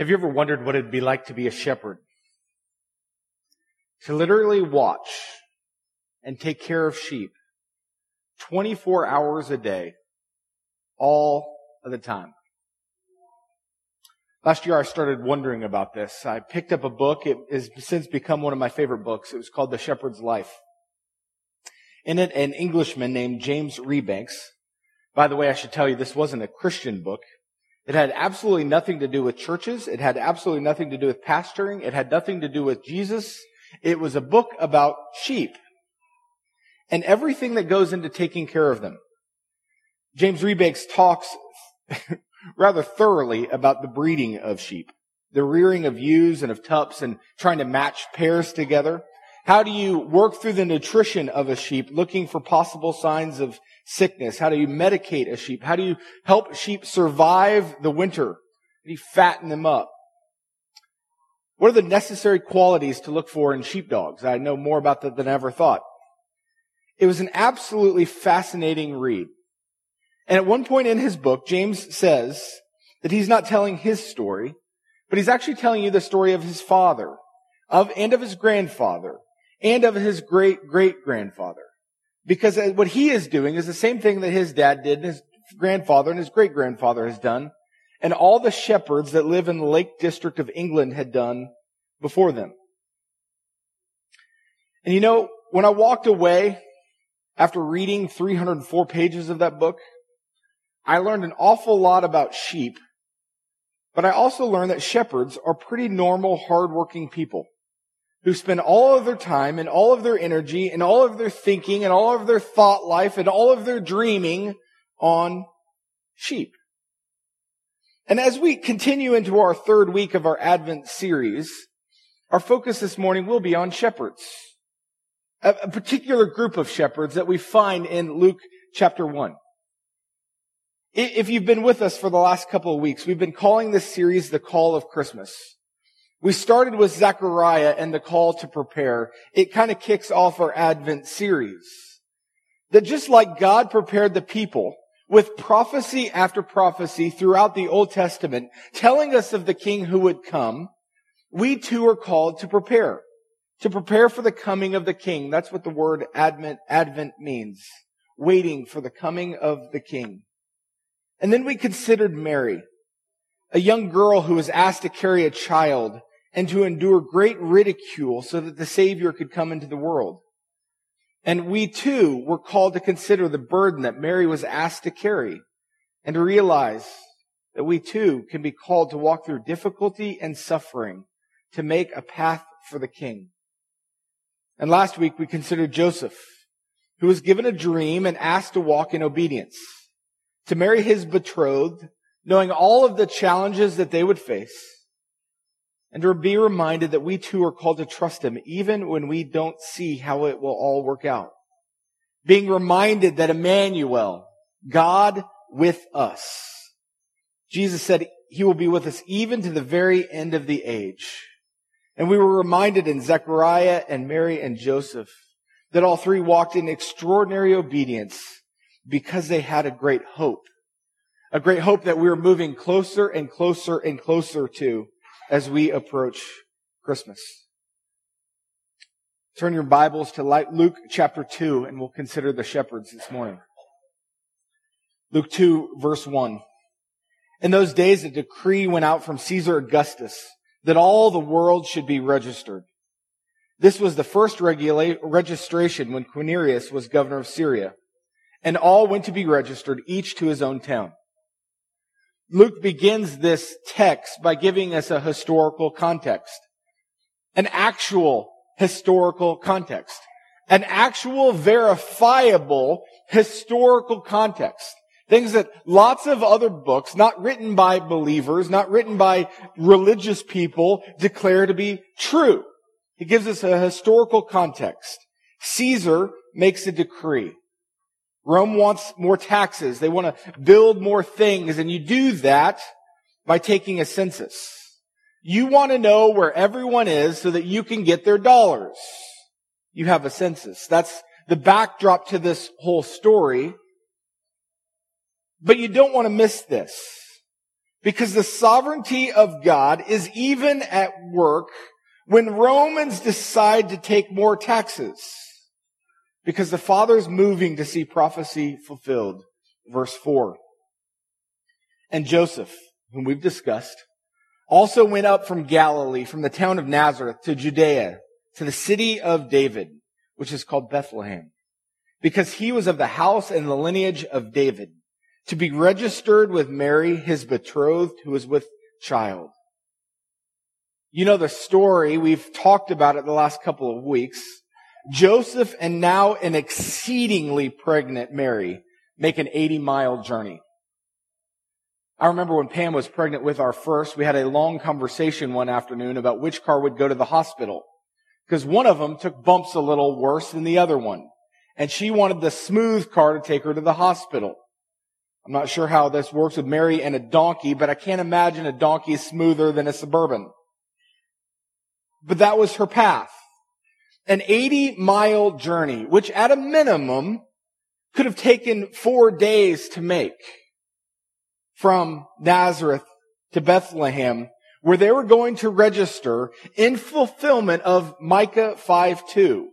Have you ever wondered what it'd be like to be a shepherd? To literally watch and take care of sheep 24 hours a day, all of the time. Last year I started wondering about this. I picked up a book. It has since become one of my favorite books. It was called The Shepherd's Life. In it, an Englishman named James Rebanks. By the way, I should tell you this wasn't a Christian book. It had absolutely nothing to do with churches. It had absolutely nothing to do with pastoring. It had nothing to do with Jesus. It was a book about sheep and everything that goes into taking care of them. James Rebanks talks rather thoroughly about the breeding of sheep, the rearing of ewes and of tups and trying to match pairs together. How do you work through the nutrition of a sheep looking for possible signs of sickness? How do you medicate a sheep? How do you help sheep survive the winter? How do you fatten them up? What are the necessary qualities to look for in sheepdogs? I know more about that than I ever thought. It was an absolutely fascinating read. And at one point in his book, James says that he's not telling his story, but he's actually telling you the story of his father, of, and of his grandfather, and of his great great grandfather. Because what he is doing is the same thing that his dad did, and his grandfather and his great grandfather has done, and all the shepherds that live in the Lake District of England had done before them. And you know, when I walked away after reading 304 pages of that book, I learned an awful lot about sheep, but I also learned that shepherds are pretty normal, hardworking people who spend all of their time and all of their energy and all of their thinking and all of their thought life and all of their dreaming on sheep. And as we continue into our third week of our Advent series, our focus this morning will be on shepherds. A, particular group of shepherds that we find in Luke chapter 1. If you've been with us for the last couple of weeks, we've been calling this series the Call of Christmas. We started with Zechariah and the call to prepare. It kind of kicks off our Advent series. That just like God prepared the people with prophecy after prophecy throughout the Old Testament, telling us of the King who would come, we too are called to prepare. To prepare for the coming of the King. That's what the word Advent, Advent means. Waiting for the coming of the King. And then we considered Mary, a young girl who was asked to carry a child and to endure great ridicule so that the Savior could come into the world. And we too were called to consider the burden that Mary was asked to carry and to realize that we too can be called to walk through difficulty and suffering to make a path for the King. And last week we considered Joseph, who was given a dream and asked to walk in obedience, to marry his betrothed, knowing all of the challenges that they would face and to be reminded that we too are called to trust Him even when we don't see how it will all work out. Being reminded that Emmanuel, God with us, Jesus said He will be with us even to the very end of the age. And we were reminded in Zechariah and Mary and Joseph that all three walked in extraordinary obedience because they had a great hope. A great hope that we were moving closer and closer and closer to as we approach Christmas. Turn your Bibles to Luke chapter 2 and we'll consider the shepherds this morning. Luke 2 verse 1. In those days a decree went out from Caesar Augustus that all the world should be registered. This was the first regula- registration when Quirinius was governor of Syria. And all went to be registered, each to his own town. Luke begins this text by giving us a historical context. An actual historical context. An actual verifiable historical context. Things that lots of other books, not written by believers, not written by religious people, declare to be true. He gives us a historical context. Caesar makes a decree. Rome wants more taxes. They want to build more things. And you do that by taking a census. You want to know where everyone is so that you can get their dollars. You have a census. That's the backdrop to this whole story. But you don't want to miss this. Because the sovereignty of God is even at work when Romans decide to take more taxes. Because the Father's moving to see prophecy fulfilled. Verse 4. And Joseph, whom we've discussed, also went up from Galilee, from the town of Nazareth to Judea, to the city of David, which is called Bethlehem, because he was of the house and the lineage of David, to be registered with Mary, his betrothed, who was with child. You know the story. We've talked about it the last couple of weeks. Joseph and now an exceedingly pregnant Mary make an 80 mile journey. I remember when Pam was pregnant with our first, we had a long conversation one afternoon about which car would go to the hospital. Because one of them took bumps a little worse than the other one. And she wanted the smooth car to take her to the hospital. I'm not sure how this works with Mary and a donkey, but I can't imagine a donkey smoother than a suburban. But that was her path. An 80 mile journey, which at a minimum could have taken four days to make from Nazareth to Bethlehem, where they were going to register in fulfillment of Micah 5:2.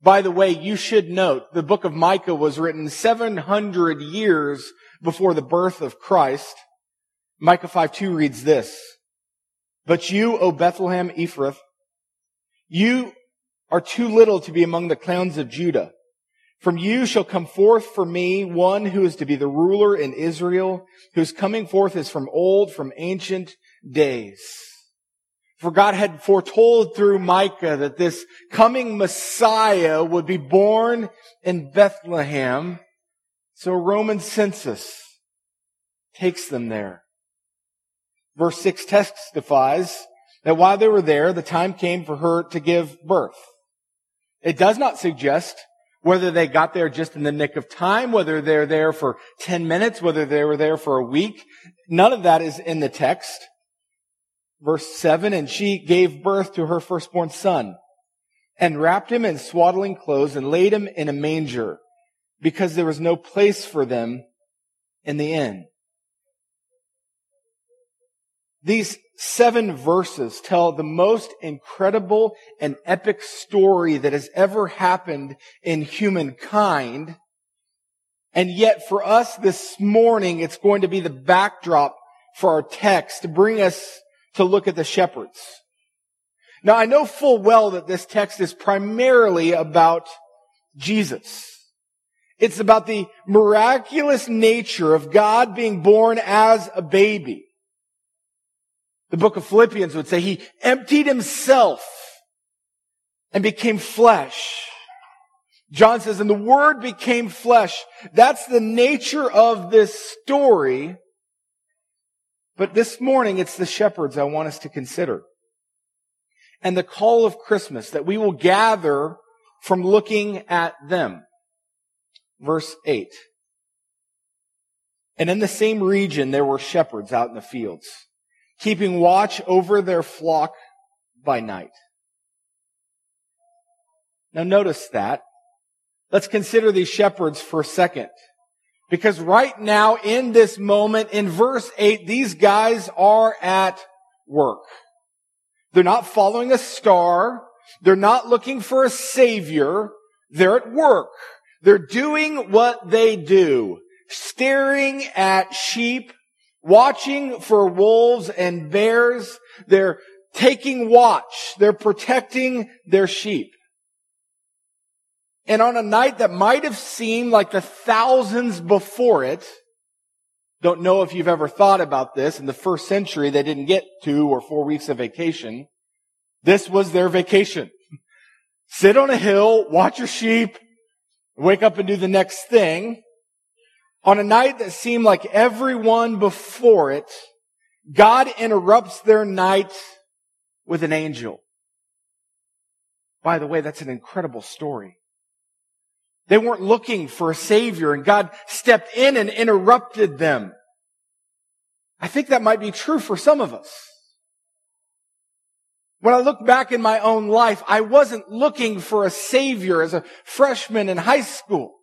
By the way, you should note the book of Micah was written 700 years before the birth of Christ. Micah 5:2 reads this: "But you, O Bethlehem Ephrath, you are too little to be among the clans of Judah." From you shall come forth for me one who is to be the ruler in Israel, whose coming forth is from old, from ancient days. For God had foretold through Micah that this coming Messiah would be born in Bethlehem. So a Roman census takes them there. Verse 6 testifies that while they were there, the time came for her to give birth. It does not suggest whether they got there just in the nick of time, whether they're there for 10 minutes, whether they were there for a week. None of that is in the text. Verse 7, and she gave birth to her firstborn son and wrapped him in swaddling clothes and laid him in a manger because there was no place for them in the inn. These seven verses tell the most incredible and epic story that has ever happened in humankind. And yet for us this morning, it's going to be the backdrop for our text to bring us to look at the shepherds. Now I know full well that this text is primarily about Jesus. It's about the miraculous nature of God being born as a baby. The book of Philippians would say he emptied himself and became flesh. John says, and the word became flesh. That's the nature of this story. But this morning, it's the shepherds I want us to consider. And the call of Christmas that we will gather from looking at them. Verse 8. And in the same region, there were shepherds out in the fields keeping watch over their flock by night. Now notice that. Let's consider these shepherds for a second. Because right now, in this moment, in verse 8, these guys are at work. They're not following a star. They're not looking for a savior. They're at work. They're doing what they do. Staring at sheep watching for wolves and bears. They're taking watch. They're protecting their sheep. And on a night that might have seemed like the thousands before it, don't know if you've ever thought about this. In the first century, they didn't get two or four weeks of vacation. This was their vacation. Sit on a hill, watch your sheep, wake up and do the next thing. On a night that seemed like everyone before it, God interrupts their night with an angel. By the way, that's an incredible story. They weren't looking for a savior and God stepped in and interrupted them. I think that might be true for some of us. When I look back in my own life, I wasn't looking for a savior as a freshman in high school.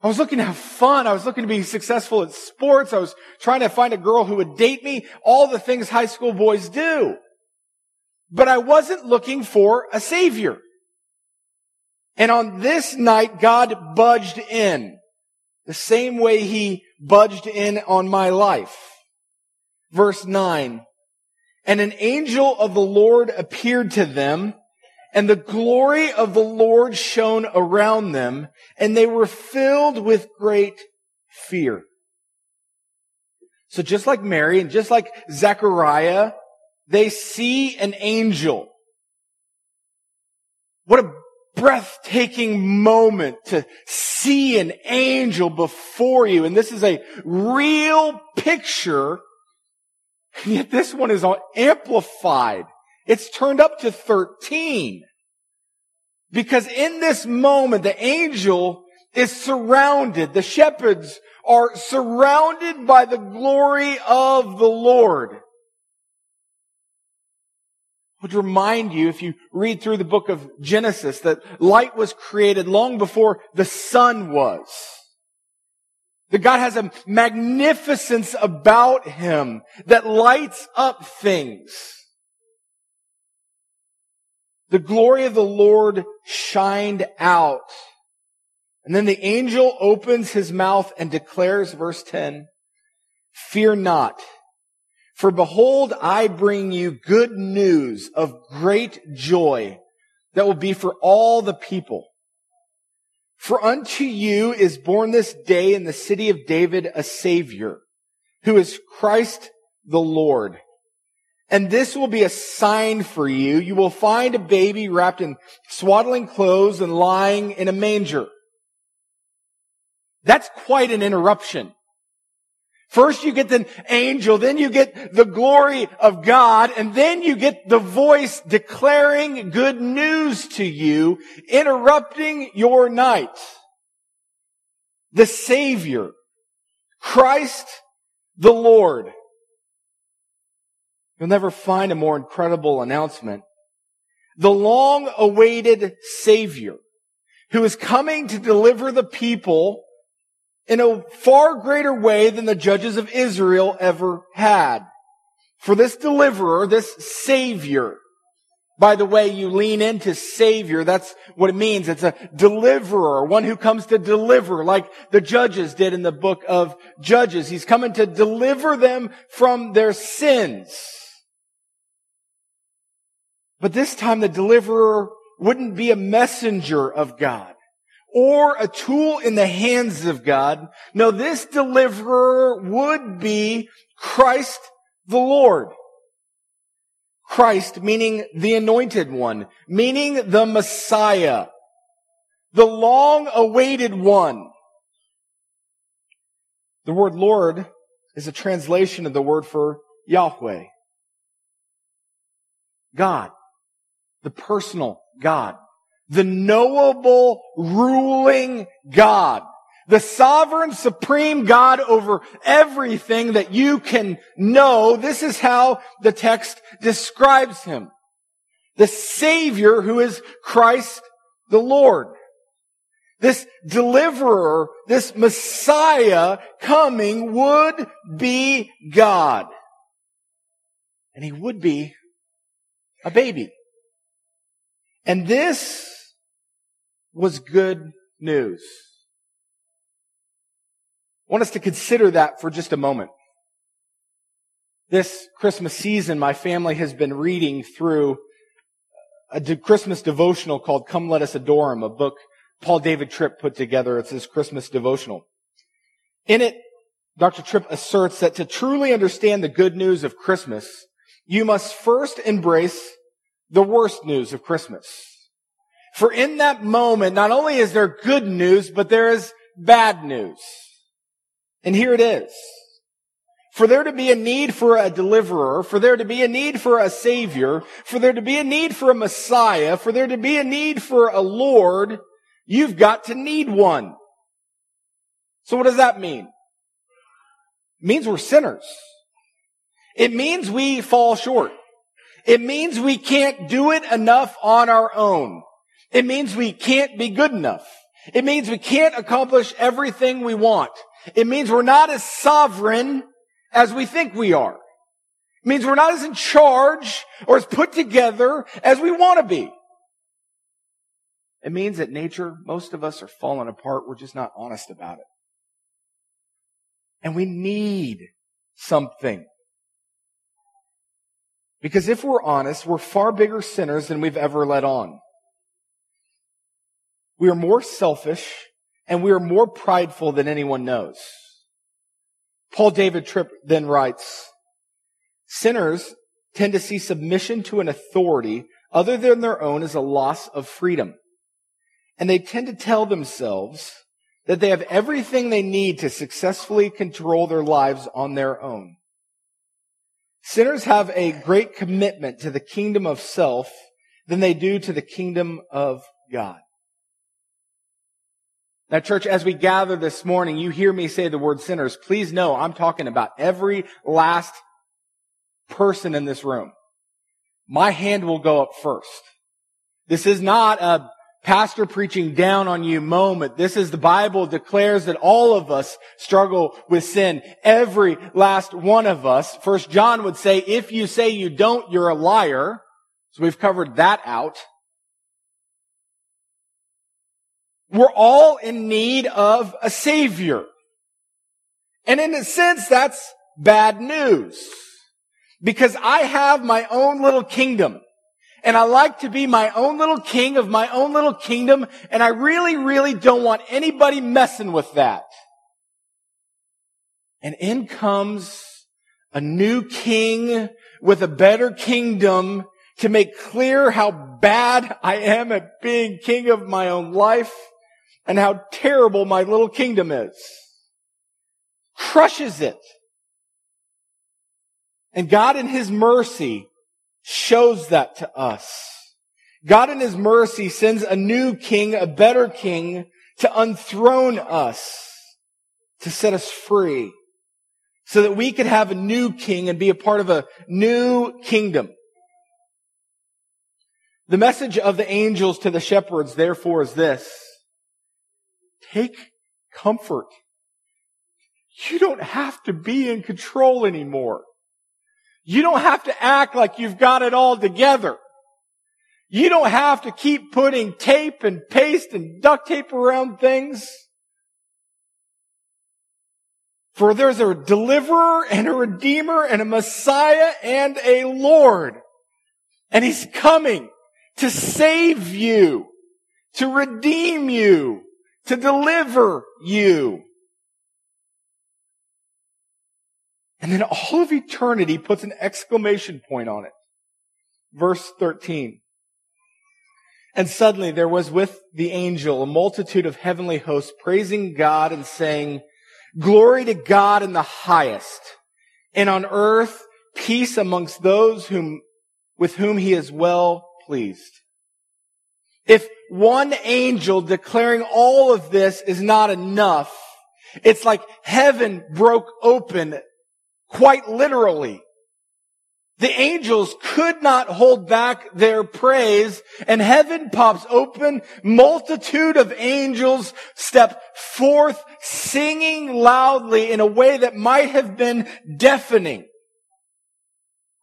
I was looking to have fun. I was looking to be successful at sports. I was trying to find a girl who would date me. All the things high school boys do. But I wasn't looking for a savior. And on this night, God budged in the same way he budged in on my life. Verse nine. And an angel of the Lord appeared to them and the glory of the Lord shone around them and they were filled with great fear. So just like Mary and just like Zechariah, they see an angel. What a breathtaking moment to see an angel before you. And this is a real picture. And yet this one is amplified. It's turned up to 13. Because in this moment, the angel is surrounded. The shepherds are surrounded by the glory of the Lord I would remind you, if you read through the book of Genesis, that light was created long before the sun was. That God has a magnificence about Him that lights up things. The glory of the Lord shined out. And then the angel opens his mouth and declares, verse 10, Fear not. For behold, I bring you good news of great joy that will be for all the people. For unto you is born this day in the city of David a savior who is Christ the Lord. And this will be a sign for you. You will find a baby wrapped in swaddling clothes and lying in a manger. That's quite an interruption. First you get the angel, then you get the glory of God, and then you get the voice declaring good news to you, interrupting your night. The Savior, Christ the Lord. You'll never find a more incredible announcement. The long awaited Savior who is coming to deliver the people in a far greater way than the judges of Israel ever had. For this deliverer, this savior, by the way, you lean into savior. That's what it means. It's a deliverer, one who comes to deliver, like the judges did in the book of Judges. He's coming to deliver them from their sins. But this time the deliverer wouldn't be a messenger of God or a tool in the hands of God. No, this deliverer would be Christ the Lord. Christ meaning the anointed one, meaning the Messiah, the long awaited one. The word Lord is a translation of the word for Yahweh. God. The personal God the knowable ruling God, the sovereign supreme God over everything that you can know. This is how the text describes him. The Savior who is Christ the Lord. This deliverer, this Messiah coming would be God. And he would be a baby. And this was good news. I want us to consider that for just a moment. This Christmas season, my family has been reading through a Christmas devotional called Come Let Us Adore Him, a book Paul David Tripp put together. It's his Christmas devotional. In it, Dr. Tripp asserts that to truly understand the good news of Christmas, you must first embrace the worst news of Christmas. For in that moment, not only is there good news, but there is bad news. And here it is. For there to be a need for a deliverer, for there to be a need for a savior, for there to be a need for a messiah, for there to be a need for a lord, you've got to need one. So what does that mean? It means we're sinners. It means we fall short. It means we can't do it enough on our own. It means we can't be good enough. It means we can't accomplish everything we want. It means we're not as sovereign as we think we are. It means we're not as in charge or as put together as we want to be. It means that nature, most of us are falling apart. We're just not honest about it. And we need something. Because if we're honest, we're far bigger sinners than we've ever let on. We are more selfish and we are more prideful than anyone knows. Paul David Tripp then writes, sinners tend to see submission to an authority other than their own as a loss of freedom. And they tend to tell themselves that they have everything they need to successfully control their lives on their own. Sinners have a great commitment to the kingdom of self than they do to the kingdom of God. Now, church, as we gather this morning, you hear me say the word sinners. Please know I'm talking about every last person in this room. My hand will go up first. This is not a pastor preaching down on you moment. This is the Bible declares that all of us struggle with sin. Every last one of us. First John would say, if you say you don't, you're a liar. So we've covered that out. We're all in need of a savior. And in a sense, that's bad news. Because I have my own little kingdom. And I like to be my own little king of my own little kingdom. And I really, really don't want anybody messing with that. And in comes a new king with a better kingdom to make clear how bad I am at being king of my own life and how terrible my little kingdom is. Crushes it. And God in His mercy shows that to us. God in His mercy sends a new king, a better king to unthrone us, to set us free so that we could have a new king and be a part of a new kingdom. The message of the angels to the shepherds, therefore, is this. Take comfort. You don't have to be in control anymore. You don't have to act like you've got it all together. You don't have to keep putting tape and paste and duct tape around things. For there's a deliverer and a redeemer and a Messiah and a Lord. And He's coming to save you, to redeem you, to deliver you. And then all of eternity puts an exclamation point on it. Verse 13. And suddenly there was with the angel a multitude of heavenly hosts praising God and saying, glory to God in the highest and on earth peace amongst those whom, with whom he is well pleased. If one angel declaring all of this is not enough, it's like heaven broke open quite literally. The angels could not hold back their praise and heaven pops open. Multitude of angels step forth singing loudly in a way that might have been deafening.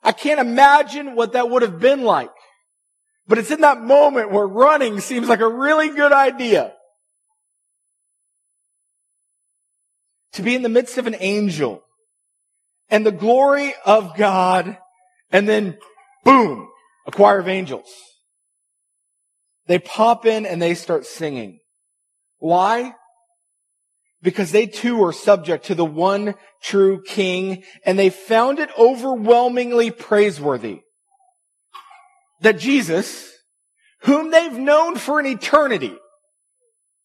I can't imagine what that would have been like. But it's in that moment where running seems like a really good idea. To be in the midst of an angel and the glory of God and then boom, a choir of angels. They pop in and they start singing. Why? Because they too are subject to the one true king and they found it overwhelmingly praiseworthy that Jesus, whom they've known for an eternity,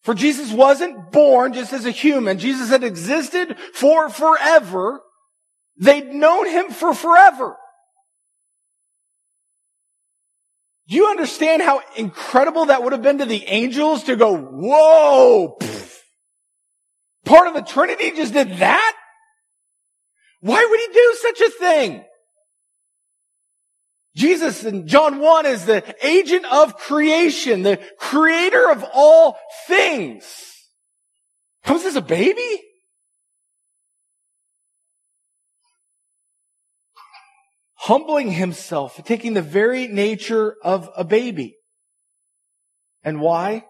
for Jesus wasn't born just as a human. Jesus had existed for forever. They'd known him for forever. Do you understand how incredible that would have been to the angels to go, whoa, pff, part of the Trinity just did that? Why would he do such a thing? Jesus in John 1 is the agent of creation, the creator of all things. Comes as a baby? Humbling himself, taking the very nature of a baby. And why?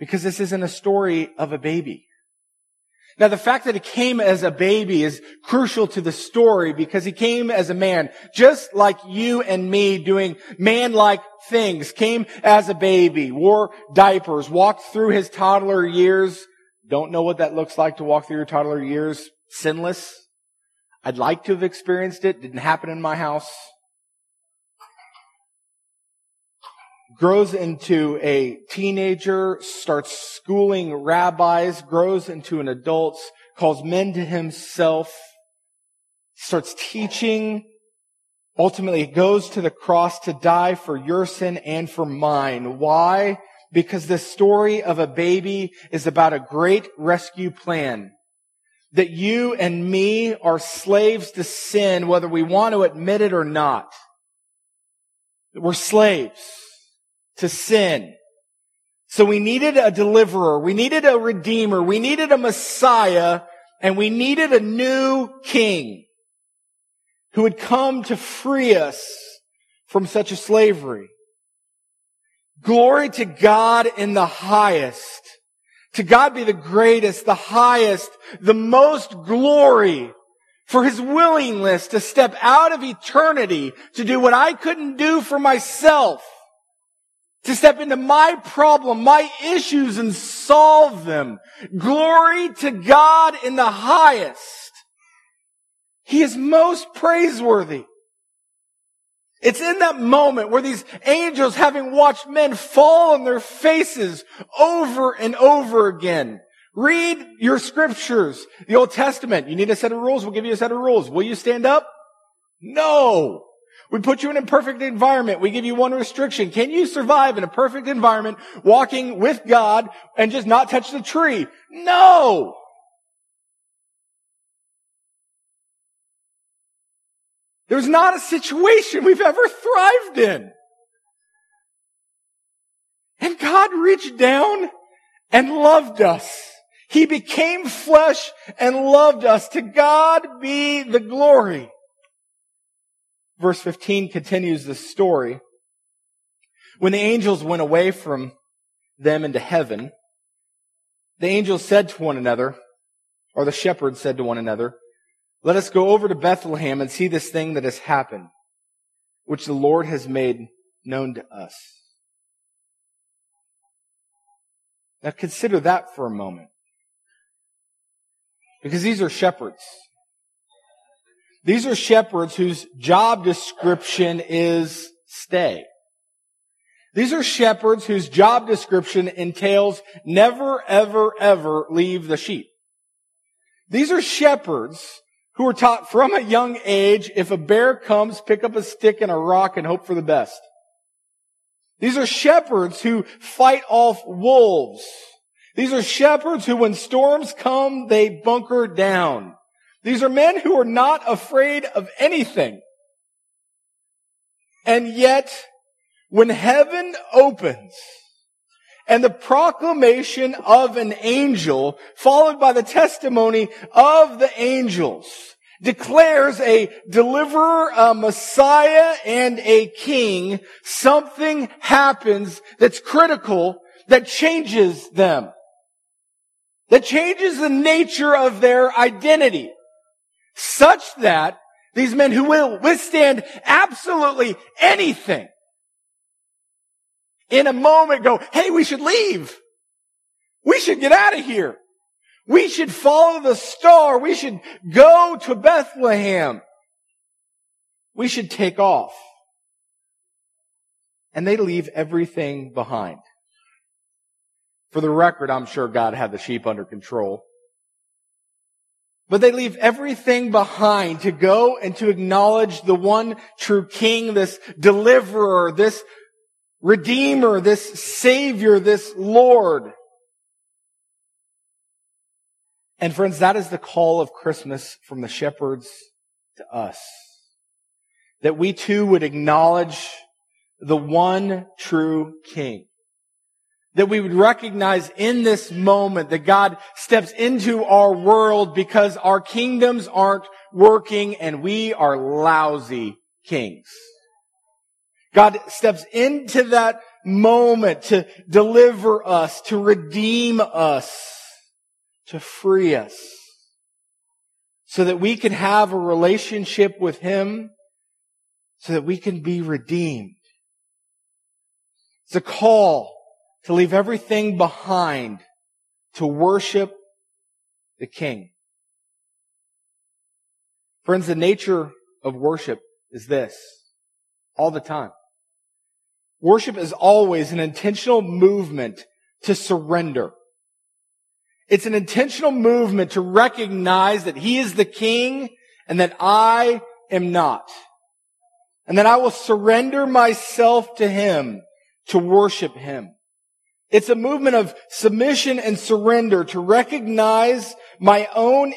Because this isn't a story of a baby. Now the fact that he came as a baby is crucial to the story because he came as a man, just like you and me doing man-like things, came as a baby, wore diapers, walked through his toddler years. Don't know what that looks like to walk through your toddler years sinless. I'd like to have experienced it. Didn't happen in my house. grows into a teenager, starts schooling rabbis, grows into an adult, calls men to himself, starts teaching, ultimately goes to the cross to die for your sin and for mine. Why? Because the story of a baby is about a great rescue plan. That you and me are slaves to sin, whether we want to admit it or not. We're slaves to sin. So we needed a deliverer. We needed a redeemer. We needed a messiah and we needed a new king who would come to free us from such a slavery. Glory to God in the highest. To God be the greatest, the highest, the most glory for his willingness to step out of eternity to do what I couldn't do for myself to step into my problem, my issues and solve them. Glory to God in the highest. He is most praiseworthy. It's in that moment where these angels, having watched men fall on their faces over and over again, read your scriptures, the Old Testament. You need a set of rules. We'll give you a set of rules. Will you stand up? No. We put you in a perfect environment. We give you one restriction. Can you survive in a perfect environment walking with God and just not touch the tree? No! There's not a situation we've ever thrived in. And God reached down and loved us. He became flesh and loved us. To God be the glory. Verse 15 continues the story. When the angels went away from them into heaven, the angels said to one another, or the shepherds said to one another, let us go over to Bethlehem and see this thing that has happened, which the Lord has made known to us. Now consider that for a moment. Because these are shepherds. These are shepherds whose job description is stay. These are shepherds whose job description entails never, ever, ever leave the sheep. These are shepherds who are taught from a young age, if a bear comes, pick up a stick and a rock and hope for the best. These are shepherds who fight off wolves. These are shepherds who when storms come, they bunker down. These are men who are not afraid of anything. And yet, when heaven opens and the proclamation of an angel followed by the testimony of the angels declares a deliverer, a messiah, and a king, something happens that's critical that changes them. That changes the nature of their identity such that these men who will withstand absolutely anything in a moment go, hey, we should leave. We should get out of here. We should follow the star. We should go to Bethlehem. We should take off. And they leave everything behind. For the record, I'm sure God had the sheep under control. But they leave everything behind to go and to acknowledge the one true king, this deliverer, this redeemer, this savior, this Lord. And friends, that is the call of Christmas from the shepherds to us. that we too would acknowledge the one true King. That we would recognize in this moment that God steps into our world because our kingdoms aren't working and we are lousy kings. God steps into that moment to deliver us, to redeem us, to free us so that we can have a relationship with Him so that we can be redeemed. It's a call to leave everything behind to worship the King. Friends, the nature of worship is this all the time. Worship is always an intentional movement to surrender. It's an intentional movement to recognize that He is the King and that I am not. And that I will surrender myself to Him to worship Him. It's a movement of submission and surrender to recognize my own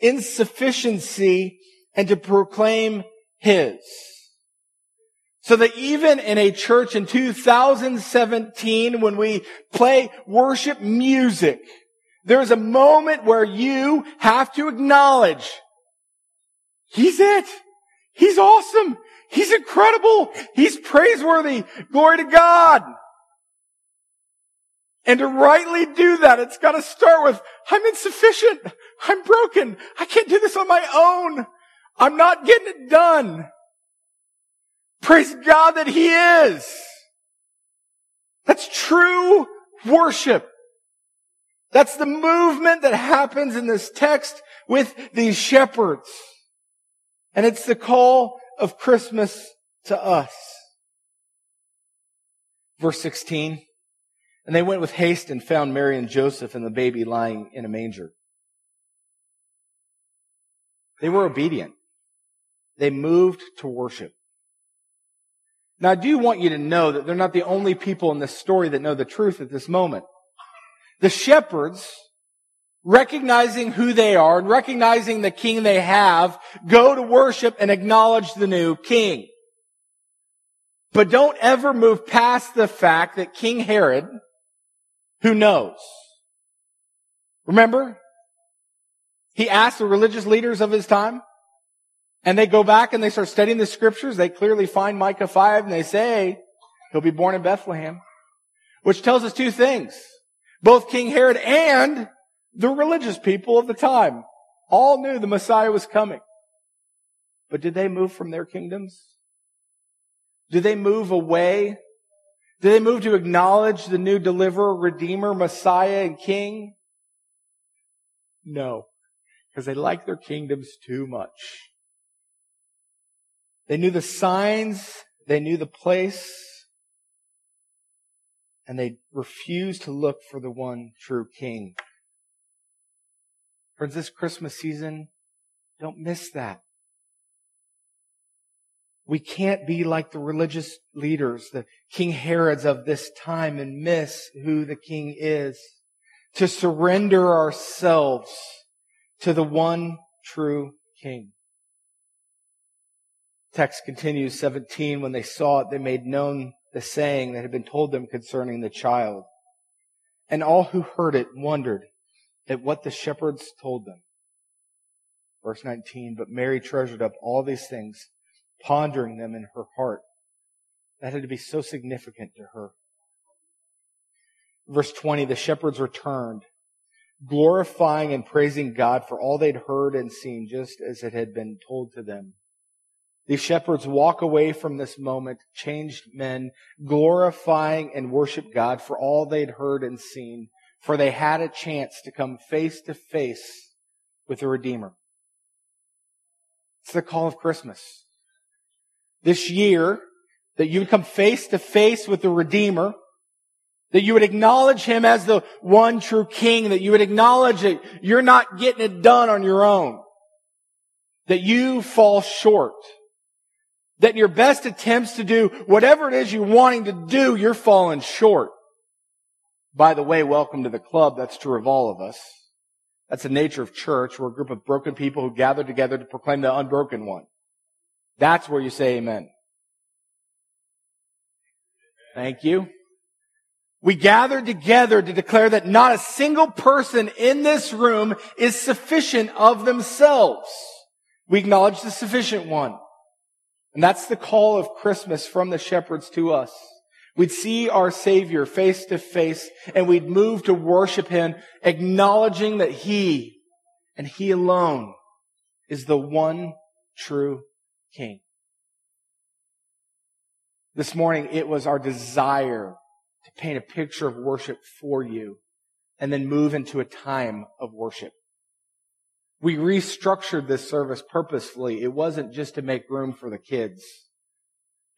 insufficiency and to proclaim His. So that even in a church in 2017, when we play worship music, there's a moment where you have to acknowledge He's it. He's awesome. He's incredible. He's praiseworthy. Glory to God. And to rightly do that, it's got to start with, I'm insufficient. I'm broken. I can't do this on my own. I'm not getting it done. Praise God that He is. That's true worship. That's the movement that happens in this text with these shepherds. And it's the call of Christmas to us. Verse 16. And they went with haste and found Mary and Joseph and the baby lying in a manger. They were obedient. They moved to worship. Now I do want you to know that they're not the only people in this story that know the truth at this moment. The shepherds, recognizing who they are and recognizing the king they have, go to worship and acknowledge the new king. But don't ever move past the fact that King Herod, who knows? Remember? He asked the religious leaders of his time, and they go back and they start studying the scriptures. They clearly find Micah 5 and they say, he'll be born in Bethlehem. Which tells us two things. Both King Herod and the religious people of the time all knew the Messiah was coming. But did they move from their kingdoms? Did they move away? Did they move to acknowledge the new deliverer, redeemer, Messiah, and king? No, because they liked their kingdoms too much. They knew the signs, they knew the place, and they refused to look for the one true king. Friends, this Christmas season, don't miss that. We can't be like the religious leaders, the King Herods of this time and miss who the king is. To surrender ourselves to the one true king. Text continues 17. When they saw it, they made known the saying that had been told them concerning the child. And all who heard it wondered at what the shepherds told them. Verse 19, but Mary treasured up all these things, pondering them in her heart. That had to be so significant to her. Verse 20, the shepherds returned, glorifying and praising God for all they'd heard and seen, just as it had been told to them. These shepherds walk away from this moment, changed men, glorifying and worship God for all they'd heard and seen, for they had a chance to come face to face with the Redeemer. It's the call of Christmas. This year, that you would come face to face with the Redeemer, that you would acknowledge Him as the one true King, that you would acknowledge that you're not getting it done on your own, that you fall short, that in your best attempts to do whatever it is you're wanting to do, you're falling short. By the way, welcome to the club. That's true of all of us. That's the nature of church. We're a group of broken people who gather together to proclaim the unbroken one. That's where you say amen. Thank you. We gather together to declare that not a single person in this room is sufficient of themselves. We acknowledge the sufficient one. And that's the call of Christmas from the shepherds to us. We'd see our Savior face to face and we'd move to worship Him, acknowledging that He and He alone is the one true King. This morning, it was our desire to paint a picture of worship for you and then move into a time of worship. We restructured this service purposefully. It wasn't just to make room for the kids.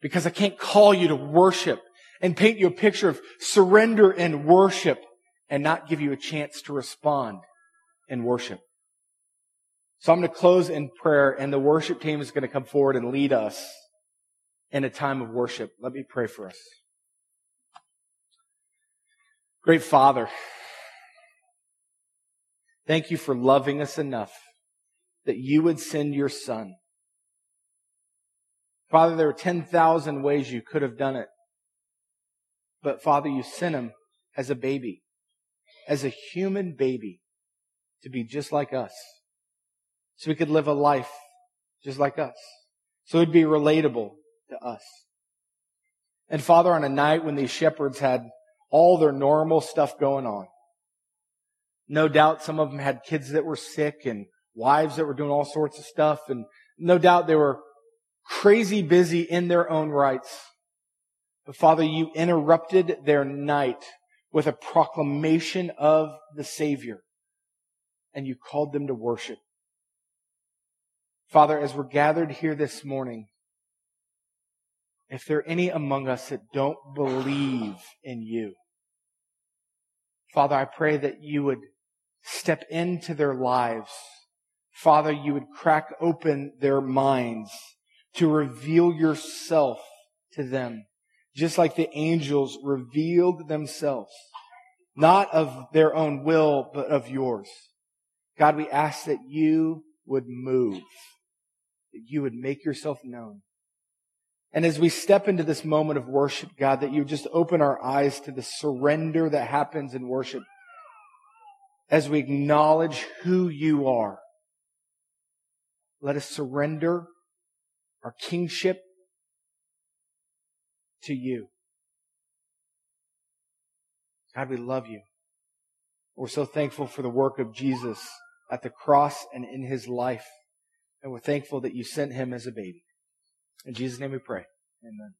Because I can't call you to worship and paint you a picture of surrender and worship and not give you a chance to respond in worship. So I'm going to close in prayer and the worship team is going to come forward and lead us in a time of worship. Let me pray for us. Great Father, thank you for loving us enough that you would send your son. Father, there are 10,000 ways you could have done it. But Father, you sent him as a baby, as a human baby to be just like us. So he could live a life just like us. So he'd be relatable to us. And Father, on a night when these shepherds had all their normal stuff going on, no doubt some of them had kids that were sick and wives that were doing all sorts of stuff. And no doubt they were crazy busy in their own rights. But Father, you interrupted their night with a proclamation of the Savior and you called them to worship. Father, as we're gathered here this morning, if there are any among us that don't believe in you, Father, I pray that you would step into their lives. Father, you would crack open their minds to reveal yourself to them, just like the angels revealed themselves, not of their own will, but of yours. God, we ask that you would move, that you would make yourself known. And as we step into this moment of worship, God, that you just open our eyes to the surrender that happens in worship as we acknowledge who you are. Let us surrender our kingship to you. God, we love you. We're so thankful for the work of Jesus at the cross and in his life. And we're thankful that you sent him as a baby. In Jesus' name we pray. Amen.